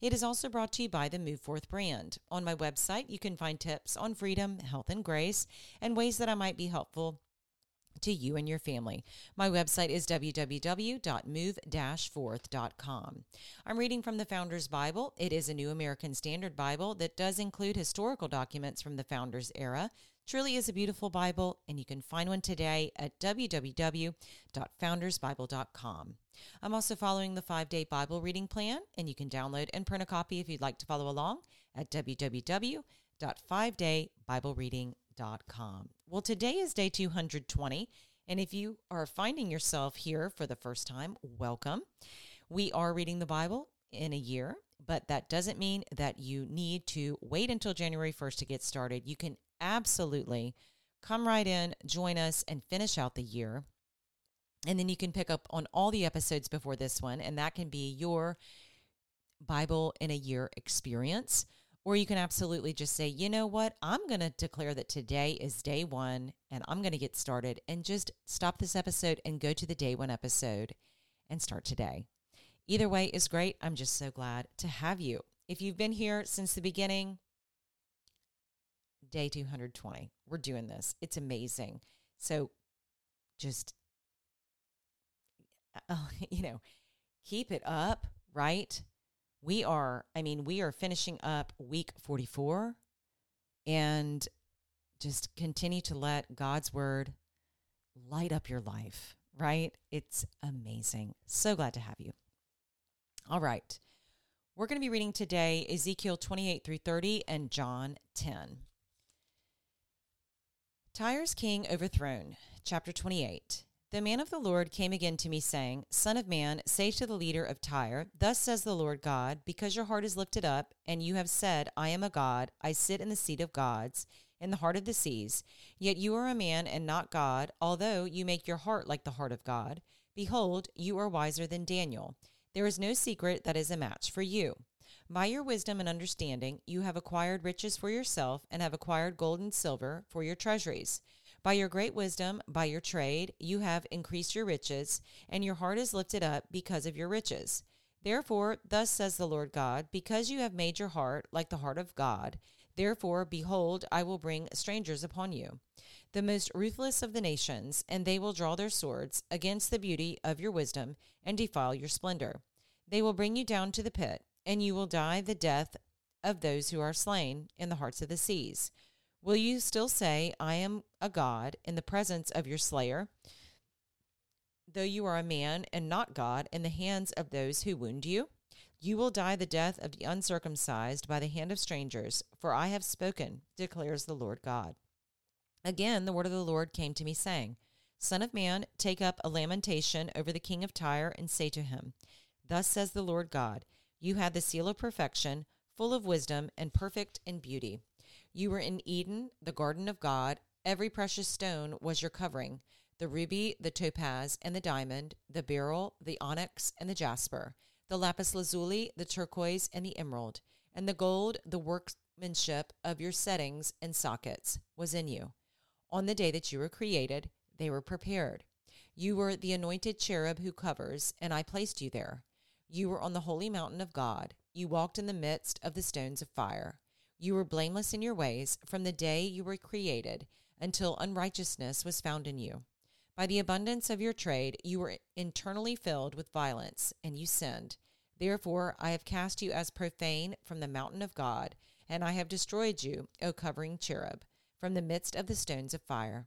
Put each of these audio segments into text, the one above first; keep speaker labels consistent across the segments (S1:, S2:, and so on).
S1: It is also brought to you by the Move Forth brand. On my website, you can find tips on freedom, health, and grace, and ways that I might be helpful to you and your family. My website is www.move-forth.com. I'm reading from the Founders Bible. It is a New American Standard Bible that does include historical documents from the Founders era. Truly is a beautiful Bible, and you can find one today at www.foundersbible.com. I'm also following the five day Bible reading plan, and you can download and print a copy if you'd like to follow along at www.5daybiblereading.com. Well, today is day 220, and if you are finding yourself here for the first time, welcome. We are reading the Bible in a year, but that doesn't mean that you need to wait until January 1st to get started. You can absolutely come right in, join us, and finish out the year. And then you can pick up on all the episodes before this one, and that can be your Bible in a year experience. Or you can absolutely just say, you know what? I'm going to declare that today is day one and I'm going to get started and just stop this episode and go to the day one episode and start today. Either way is great. I'm just so glad to have you. If you've been here since the beginning, day 220, we're doing this. It's amazing. So just uh, you know, keep it up, right? We are, I mean, we are finishing up week 44 and just continue to let God's word light up your life, right? It's amazing. So glad to have you. All right. We're going to be reading today Ezekiel 28 through 30 and John 10. Tyre's king overthrown, chapter 28. The man of the Lord came again to me, saying, Son of man, say to the leader of Tyre, Thus says the Lord God, because your heart is lifted up, and you have said, I am a God, I sit in the seat of gods, in the heart of the seas. Yet you are a man and not God, although you make your heart like the heart of God. Behold, you are wiser than Daniel. There is no secret that is a match for you. By your wisdom and understanding, you have acquired riches for yourself, and have acquired gold and silver for your treasuries. By your great wisdom, by your trade, you have increased your riches, and your heart is lifted up because of your riches. Therefore, thus says the Lord God, because you have made your heart like the heart of God, therefore, behold, I will bring strangers upon you, the most ruthless of the nations, and they will draw their swords against the beauty of your wisdom and defile your splendor. They will bring you down to the pit, and you will die the death of those who are slain in the hearts of the seas. Will you still say, I am a God in the presence of your slayer? Though you are a man and not God in the hands of those who wound you? You will die the death of the uncircumcised by the hand of strangers, for I have spoken, declares the Lord God. Again, the word of the Lord came to me, saying, Son of man, take up a lamentation over the king of Tyre, and say to him, Thus says the Lord God, You had the seal of perfection, full of wisdom, and perfect in beauty. You were in Eden, the garden of God. Every precious stone was your covering the ruby, the topaz, and the diamond, the beryl, the onyx, and the jasper, the lapis lazuli, the turquoise, and the emerald, and the gold, the workmanship of your settings and sockets was in you. On the day that you were created, they were prepared. You were the anointed cherub who covers, and I placed you there. You were on the holy mountain of God. You walked in the midst of the stones of fire. You were blameless in your ways from the day you were created until unrighteousness was found in you. By the abundance of your trade, you were internally filled with violence, and you sinned. Therefore, I have cast you as profane from the mountain of God, and I have destroyed you, O covering cherub, from the midst of the stones of fire.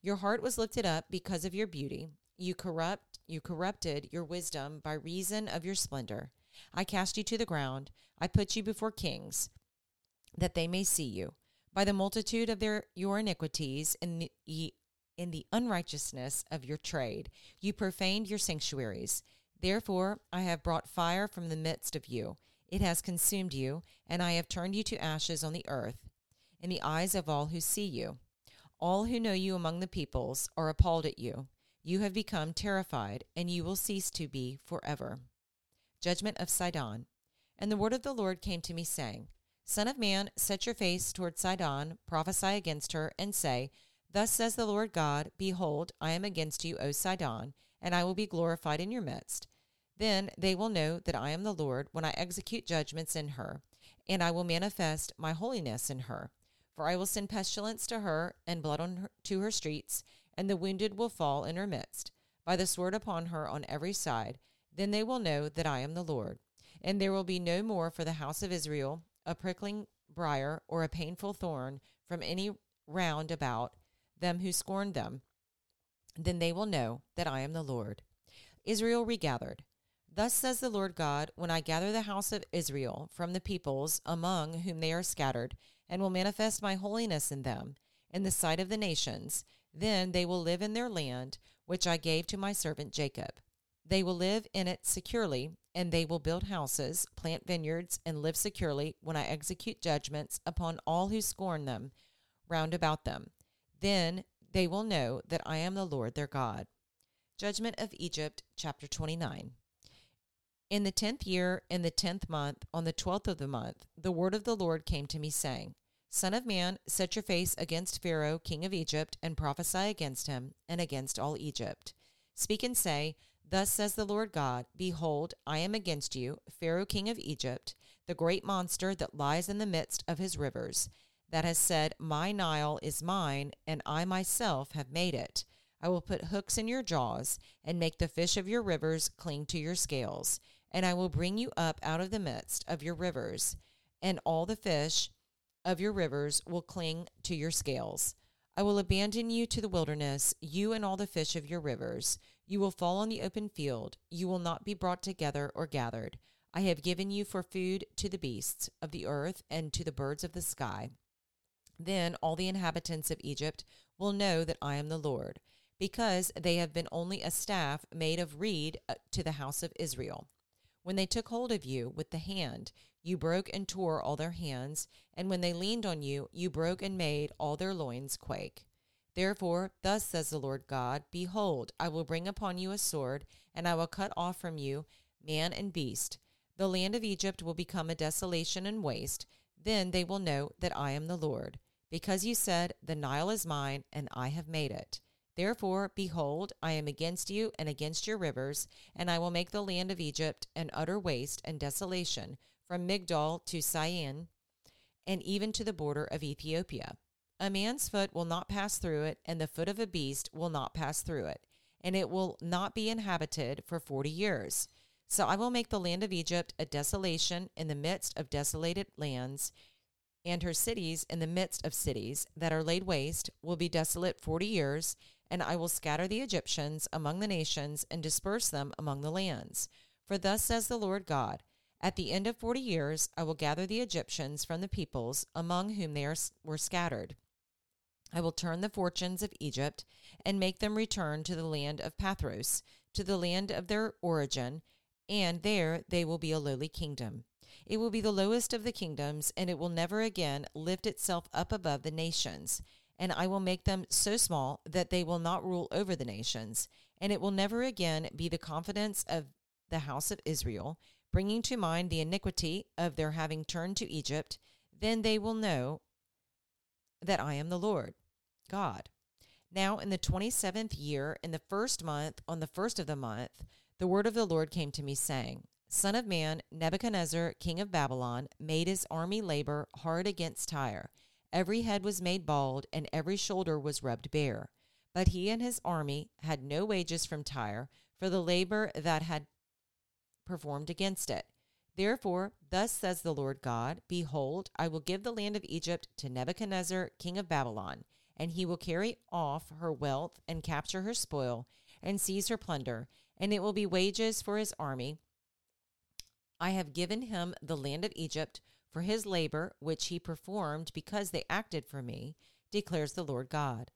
S1: Your heart was lifted up because of your beauty. You corrupt you corrupted your wisdom by reason of your splendor. I cast you to the ground. I put you before kings, that they may see you. By the multitude of their your iniquities in the, in the unrighteousness of your trade, you profaned your sanctuaries. Therefore, I have brought fire from the midst of you. It has consumed you, and I have turned you to ashes on the earth, in the eyes of all who see you. All who know you among the peoples are appalled at you. You have become terrified, and you will cease to be forever. Judgment of Sidon. And the word of the Lord came to me, saying, Son of man, set your face toward Sidon, prophesy against her, and say, Thus says the Lord God, Behold, I am against you, O Sidon, and I will be glorified in your midst. Then they will know that I am the Lord when I execute judgments in her, and I will manifest my holiness in her. For I will send pestilence to her, and blood on her, to her streets, and the wounded will fall in her midst, by the sword upon her on every side. Then they will know that I am the Lord. And there will be no more for the house of Israel a prickling briar or a painful thorn from any round about them who scorned them. Then they will know that I am the Lord. Israel regathered. Thus says the Lord God, when I gather the house of Israel from the peoples among whom they are scattered, and will manifest my holiness in them, in the sight of the nations, then they will live in their land, which I gave to my servant Jacob. They will live in it securely, and they will build houses, plant vineyards, and live securely when I execute judgments upon all who scorn them round about them. Then they will know that I am the Lord their God. Judgment of Egypt, chapter 29. In the tenth year, in the tenth month, on the twelfth of the month, the word of the Lord came to me, saying, Son of man, set your face against Pharaoh, king of Egypt, and prophesy against him, and against all Egypt. Speak and say, Thus says the Lord God Behold, I am against you, Pharaoh, king of Egypt, the great monster that lies in the midst of his rivers, that has said, My Nile is mine, and I myself have made it. I will put hooks in your jaws, and make the fish of your rivers cling to your scales and I will bring you up out of the midst of your rivers, and all the fish of your rivers will cling to your scales. I will abandon you to the wilderness, you and all the fish of your rivers. You will fall on the open field. You will not be brought together or gathered. I have given you for food to the beasts of the earth and to the birds of the sky. Then all the inhabitants of Egypt will know that I am the Lord, because they have been only a staff made of reed uh, to the house of Israel. When they took hold of you with the hand, you broke and tore all their hands, and when they leaned on you, you broke and made all their loins quake. Therefore, thus says the Lord God Behold, I will bring upon you a sword, and I will cut off from you man and beast. The land of Egypt will become a desolation and waste. Then they will know that I am the Lord. Because you said, The Nile is mine, and I have made it. Therefore, behold, I am against you and against your rivers, and I will make the land of Egypt an utter waste and desolation, from Migdol to Syene, and even to the border of Ethiopia. A man's foot will not pass through it, and the foot of a beast will not pass through it, and it will not be inhabited for forty years. So I will make the land of Egypt a desolation in the midst of desolated lands, and her cities in the midst of cities that are laid waste will be desolate forty years, and I will scatter the Egyptians among the nations and disperse them among the lands. For thus says the Lord God At the end of forty years I will gather the Egyptians from the peoples among whom they are, were scattered. I will turn the fortunes of Egypt and make them return to the land of Pathros, to the land of their origin, and there they will be a lowly kingdom. It will be the lowest of the kingdoms, and it will never again lift itself up above the nations and I will make them so small that they will not rule over the nations, and it will never again be the confidence of the house of Israel, bringing to mind the iniquity of their having turned to Egypt. Then they will know that I am the Lord God. Now, in the twenty seventh year, in the first month, on the first of the month, the word of the Lord came to me, saying, Son of man, Nebuchadnezzar, king of Babylon, made his army labor hard against Tyre Every head was made bald, and every shoulder was rubbed bare. But he and his army had no wages from Tyre for the labor that had performed against it. Therefore, thus says the Lord God Behold, I will give the land of Egypt to Nebuchadnezzar, king of Babylon, and he will carry off her wealth and capture her spoil, and seize her plunder, and it will be wages for his army. I have given him the land of Egypt for his labor, which he performed because they acted for me, declares the Lord God.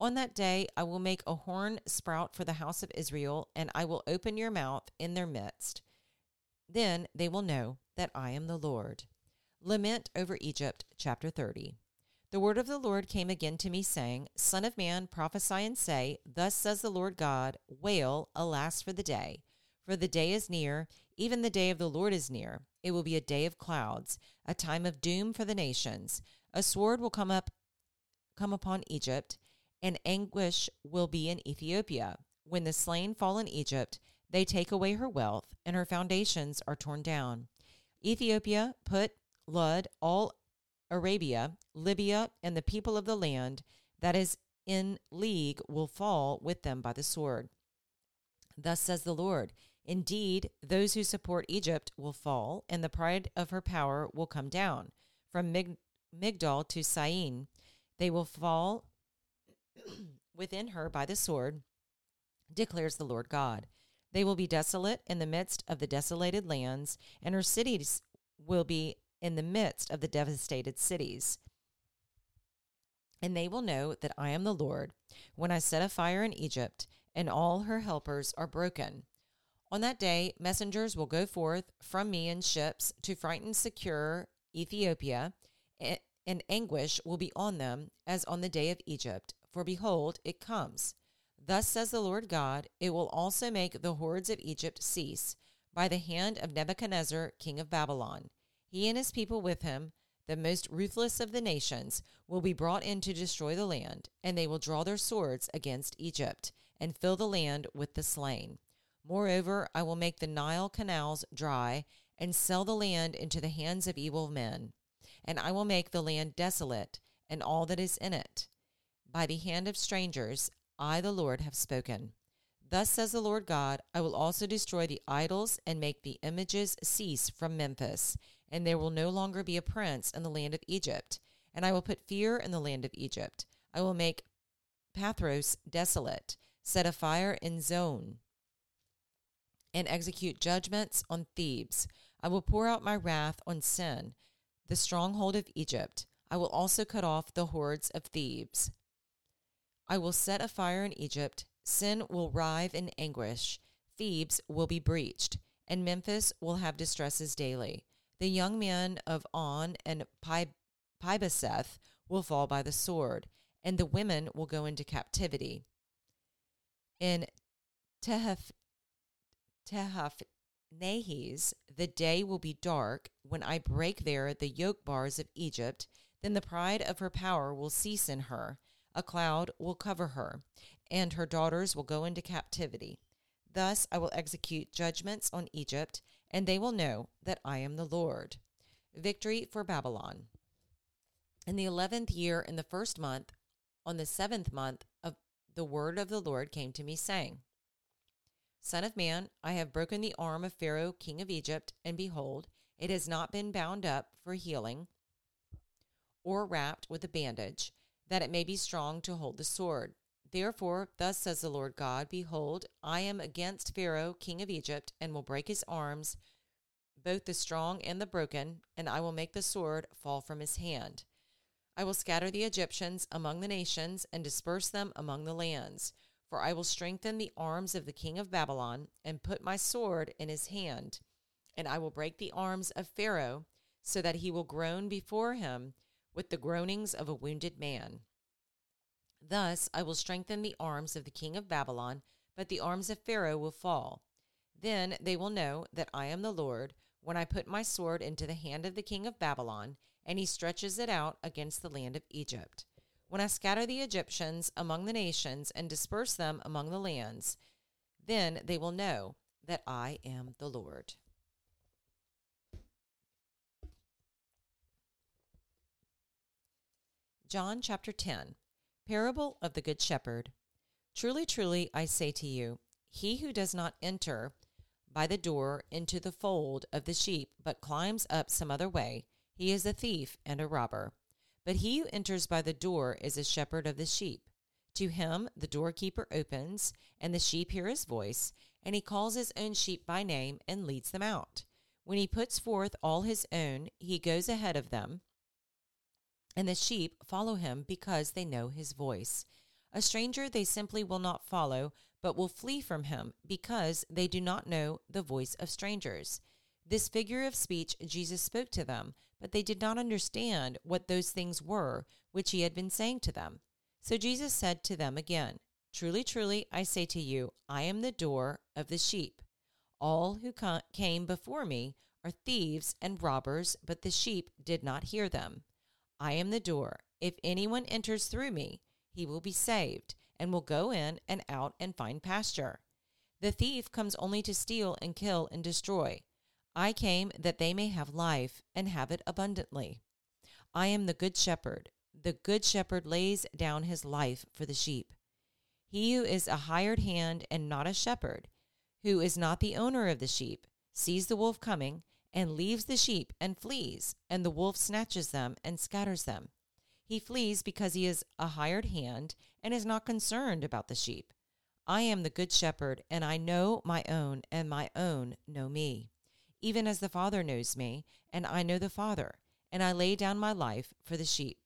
S1: On that day I will make a horn sprout for the house of Israel, and I will open your mouth in their midst. Then they will know that I am the Lord. Lament over Egypt, chapter 30. The word of the Lord came again to me, saying, Son of man, prophesy and say, Thus says the Lord God, Wail, alas, for the day. For the day is near, even the day of the Lord is near. It will be a day of clouds, a time of doom for the nations. A sword will come up come upon Egypt, and anguish will be in Ethiopia. When the slain fall in Egypt, they take away her wealth, and her foundations are torn down. Ethiopia, Put, Lud, all Arabia, Libya, and the people of the land that is in league will fall with them by the sword. Thus says the Lord Indeed, those who support Egypt will fall, and the pride of her power will come down. From Mig- Migdol to Syene, they will fall within her by the sword, declares the Lord God. They will be desolate in the midst of the desolated lands, and her cities will be in the midst of the devastated cities. And they will know that I am the Lord when I set a fire in Egypt, and all her helpers are broken. On that day, messengers will go forth from me in ships to frighten secure Ethiopia, and anguish will be on them as on the day of Egypt. For behold, it comes. Thus says the Lord God, it will also make the hordes of Egypt cease by the hand of Nebuchadnezzar, king of Babylon. He and his people with him, the most ruthless of the nations, will be brought in to destroy the land, and they will draw their swords against Egypt, and fill the land with the slain. Moreover, I will make the Nile canals dry, and sell the land into the hands of evil men. And I will make the land desolate, and all that is in it. By the hand of strangers, I, the Lord, have spoken. Thus says the Lord God I will also destroy the idols and make the images cease from Memphis and there will no longer be a prince in the land of Egypt. And I will put fear in the land of Egypt. I will make Pathros desolate, set a fire in Zoan, and execute judgments on Thebes. I will pour out my wrath on Sin, the stronghold of Egypt. I will also cut off the hordes of Thebes. I will set a fire in Egypt. Sin will writhe in anguish. Thebes will be breached, and Memphis will have distresses daily. The young men of On and Pi- Pibeseth will fall by the sword, and the women will go into captivity. In Tehaf, Nahis, the day will be dark when I break there the yoke bars of Egypt. Then the pride of her power will cease in her. A cloud will cover her, and her daughters will go into captivity. Thus I will execute judgments on Egypt and they will know that I am the Lord. Victory for Babylon. In the eleventh year, in the first month, on the seventh month, of the word of the Lord came to me, saying, Son of man, I have broken the arm of Pharaoh, king of Egypt, and behold, it has not been bound up for healing or wrapped with a bandage, that it may be strong to hold the sword. Therefore, thus says the Lord God Behold, I am against Pharaoh, king of Egypt, and will break his arms, both the strong and the broken, and I will make the sword fall from his hand. I will scatter the Egyptians among the nations and disperse them among the lands. For I will strengthen the arms of the king of Babylon and put my sword in his hand. And I will break the arms of Pharaoh, so that he will groan before him with the groanings of a wounded man. Thus I will strengthen the arms of the king of Babylon, but the arms of Pharaoh will fall. Then they will know that I am the Lord when I put my sword into the hand of the king of Babylon, and he stretches it out against the land of Egypt. When I scatter the Egyptians among the nations and disperse them among the lands, then they will know that I am the Lord. John chapter 10 Parable of the Good Shepherd. Truly, truly, I say to you, he who does not enter by the door into the fold of the sheep, but climbs up some other way, he is a thief and a robber. But he who enters by the door is a shepherd of the sheep. To him the doorkeeper opens, and the sheep hear his voice, and he calls his own sheep by name and leads them out. When he puts forth all his own, he goes ahead of them, and the sheep follow him because they know his voice. A stranger they simply will not follow, but will flee from him because they do not know the voice of strangers. This figure of speech Jesus spoke to them, but they did not understand what those things were which he had been saying to them. So Jesus said to them again, Truly, truly, I say to you, I am the door of the sheep. All who came before me are thieves and robbers, but the sheep did not hear them. I am the door. If anyone enters through me, he will be saved, and will go in and out and find pasture. The thief comes only to steal and kill and destroy. I came that they may have life and have it abundantly. I am the good shepherd. The good shepherd lays down his life for the sheep. He who is a hired hand and not a shepherd, who is not the owner of the sheep, sees the wolf coming and leaves the sheep and flees, and the wolf snatches them and scatters them. He flees because he is a hired hand and is not concerned about the sheep. I am the good shepherd, and I know my own, and my own know me, even as the Father knows me, and I know the Father, and I lay down my life for the sheep.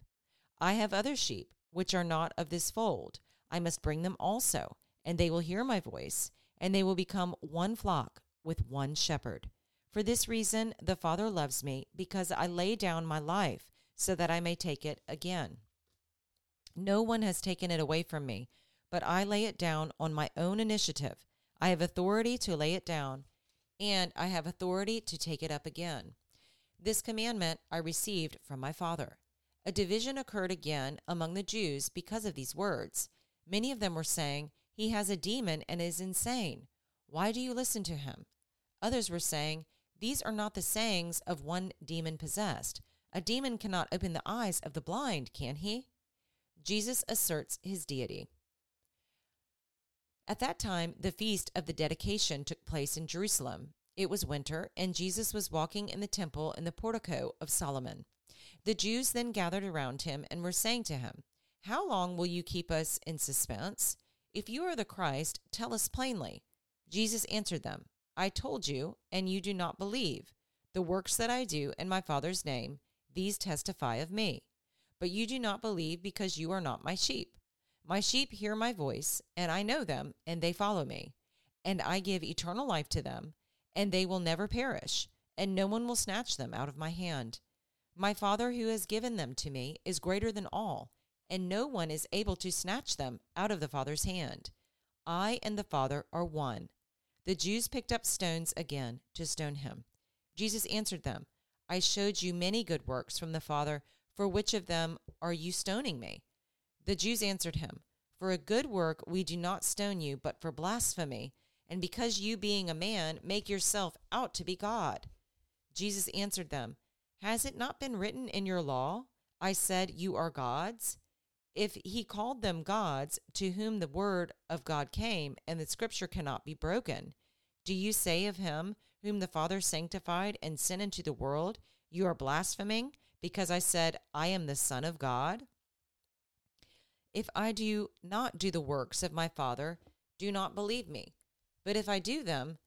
S1: I have other sheep, which are not of this fold. I must bring them also, and they will hear my voice, and they will become one flock with one shepherd. For this reason, the Father loves me, because I lay down my life, so that I may take it again. No one has taken it away from me, but I lay it down on my own initiative. I have authority to lay it down, and I have authority to take it up again. This commandment I received from my Father. A division occurred again among the Jews because of these words. Many of them were saying, He has a demon and is insane. Why do you listen to him? Others were saying, These are not the sayings of one demon possessed. A demon cannot open the eyes of the blind, can he? Jesus asserts his deity. At that time, the feast of the dedication took place in Jerusalem. It was winter, and Jesus was walking in the temple in the portico of Solomon. The Jews then gathered around him and were saying to him, How long will you keep us in suspense? If you are the Christ, tell us plainly. Jesus answered them, I told you, and you do not believe. The works that I do in my Father's name, these testify of me. But you do not believe because you are not my sheep. My sheep hear my voice, and I know them, and they follow me. And I give eternal life to them, and they will never perish, and no one will snatch them out of my hand. My Father who has given them to me is greater than all, and no one is able to snatch them out of the Father's hand. I and the Father are one. The Jews picked up stones again to stone him. Jesus answered them, I showed you many good works from the Father. For which of them are you stoning me? The Jews answered him, For a good work we do not stone you, but for blasphemy, and because you, being a man, make yourself out to be God. Jesus answered them, has it not been written in your law? I said, You are gods? If he called them gods, to whom the word of God came, and the scripture cannot be broken, do you say of him whom the Father sanctified and sent into the world, You are blaspheming, because I said, I am the Son of God? If I do not do the works of my Father, do not believe me. But if I do them,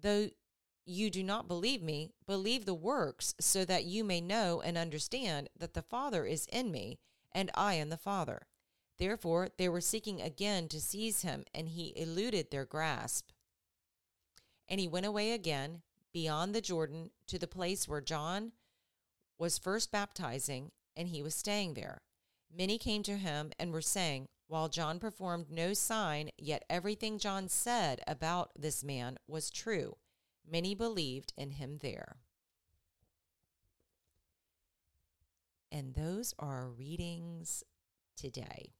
S1: though you do not believe me, believe the works, so that you may know and understand that the Father is in me, and I in the Father. Therefore, they were seeking again to seize him, and he eluded their grasp. And he went away again beyond the Jordan to the place where John was first baptizing, and he was staying there. Many came to him and were saying, While John performed no sign, yet everything John said about this man was true. Many believed in him there. And those are our readings today.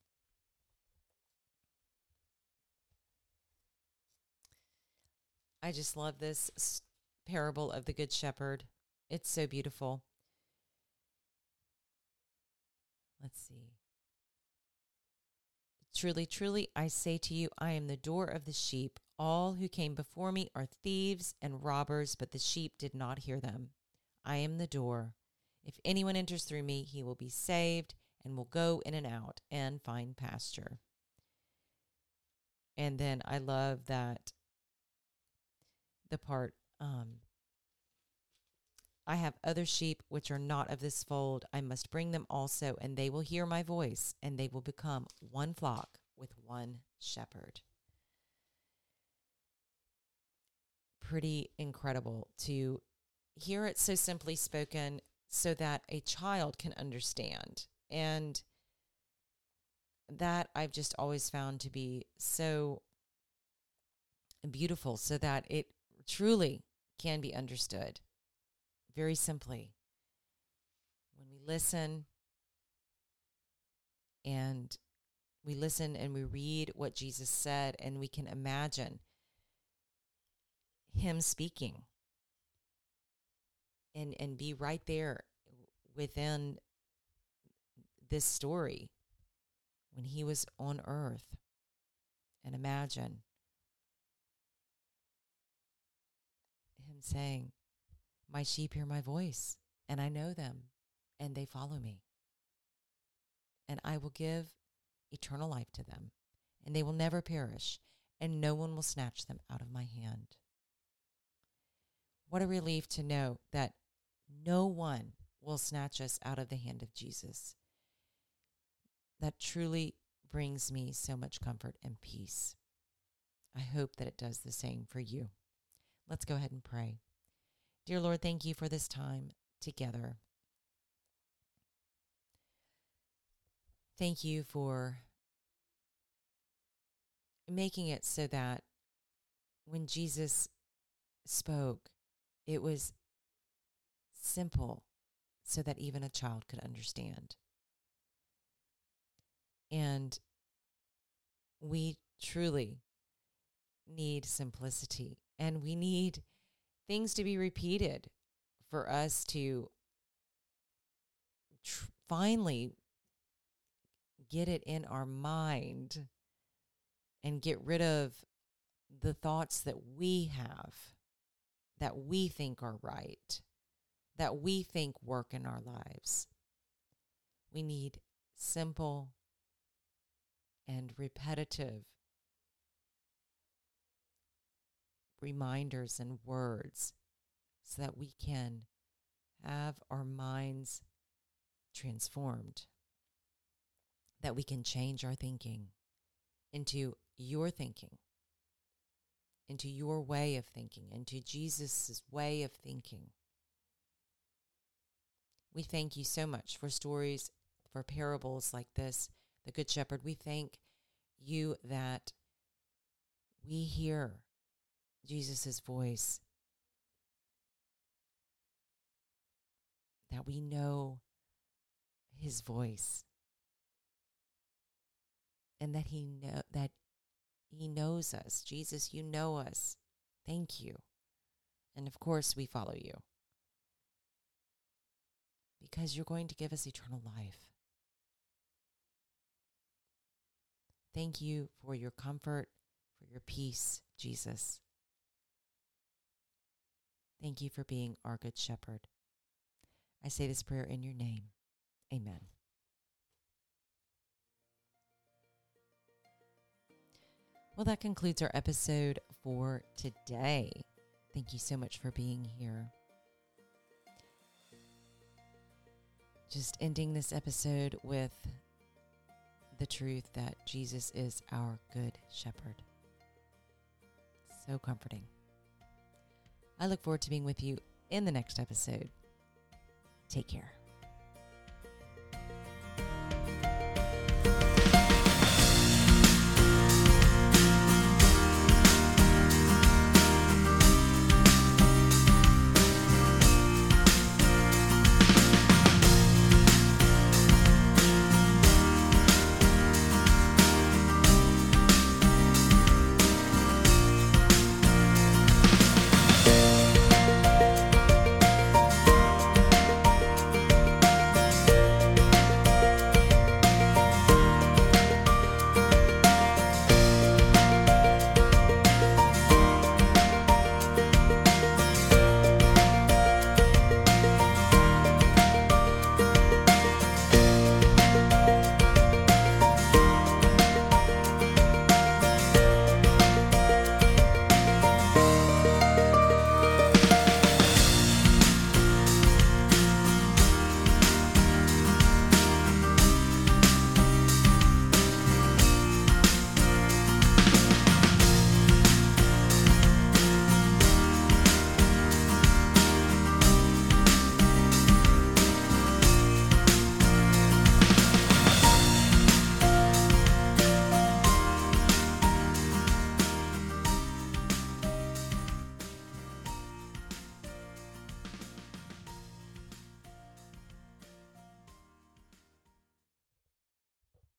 S1: I just love this parable of the Good Shepherd. It's so beautiful. Let's see. Truly, truly, I say to you, I am the door of the sheep. All who came before me are thieves and robbers, but the sheep did not hear them. I am the door. If anyone enters through me, he will be saved and will go in and out and find pasture. And then I love that the part um, I have other sheep which are not of this fold. I must bring them also, and they will hear my voice, and they will become one flock with one shepherd. Pretty incredible to hear it so simply spoken so that a child can understand. And that I've just always found to be so beautiful so that it truly can be understood very simply. When we listen and we listen and we read what Jesus said and we can imagine him speaking and and be right there within this story when he was on earth. And imagine him saying my sheep hear my voice and I know them and they follow me. And I will give eternal life to them and they will never perish and no one will snatch them out of my hand. What a relief to know that no one will snatch us out of the hand of Jesus. That truly brings me so much comfort and peace. I hope that it does the same for you. Let's go ahead and pray. Dear Lord, thank you for this time together. Thank you for making it so that when Jesus spoke, it was simple so that even a child could understand. And we truly need simplicity and we need things to be repeated for us to tr- finally get it in our mind and get rid of the thoughts that we have that we think are right, that we think work in our lives. We need simple and repetitive reminders and words so that we can have our minds transformed, that we can change our thinking into your thinking into your way of thinking, into Jesus' way of thinking. We thank you so much for stories, for parables like this, the Good Shepherd. We thank you that we hear Jesus' voice, that we know his voice, and that he know that he knows us. Jesus, you know us. Thank you. And of course, we follow you because you're going to give us eternal life. Thank you for your comfort, for your peace, Jesus. Thank you for being our good shepherd. I say this prayer in your name. Amen. Well, that concludes our episode for today. Thank you so much for being here. Just ending this episode with the truth that Jesus is our good shepherd. So comforting. I look forward to being with you in the next episode. Take care.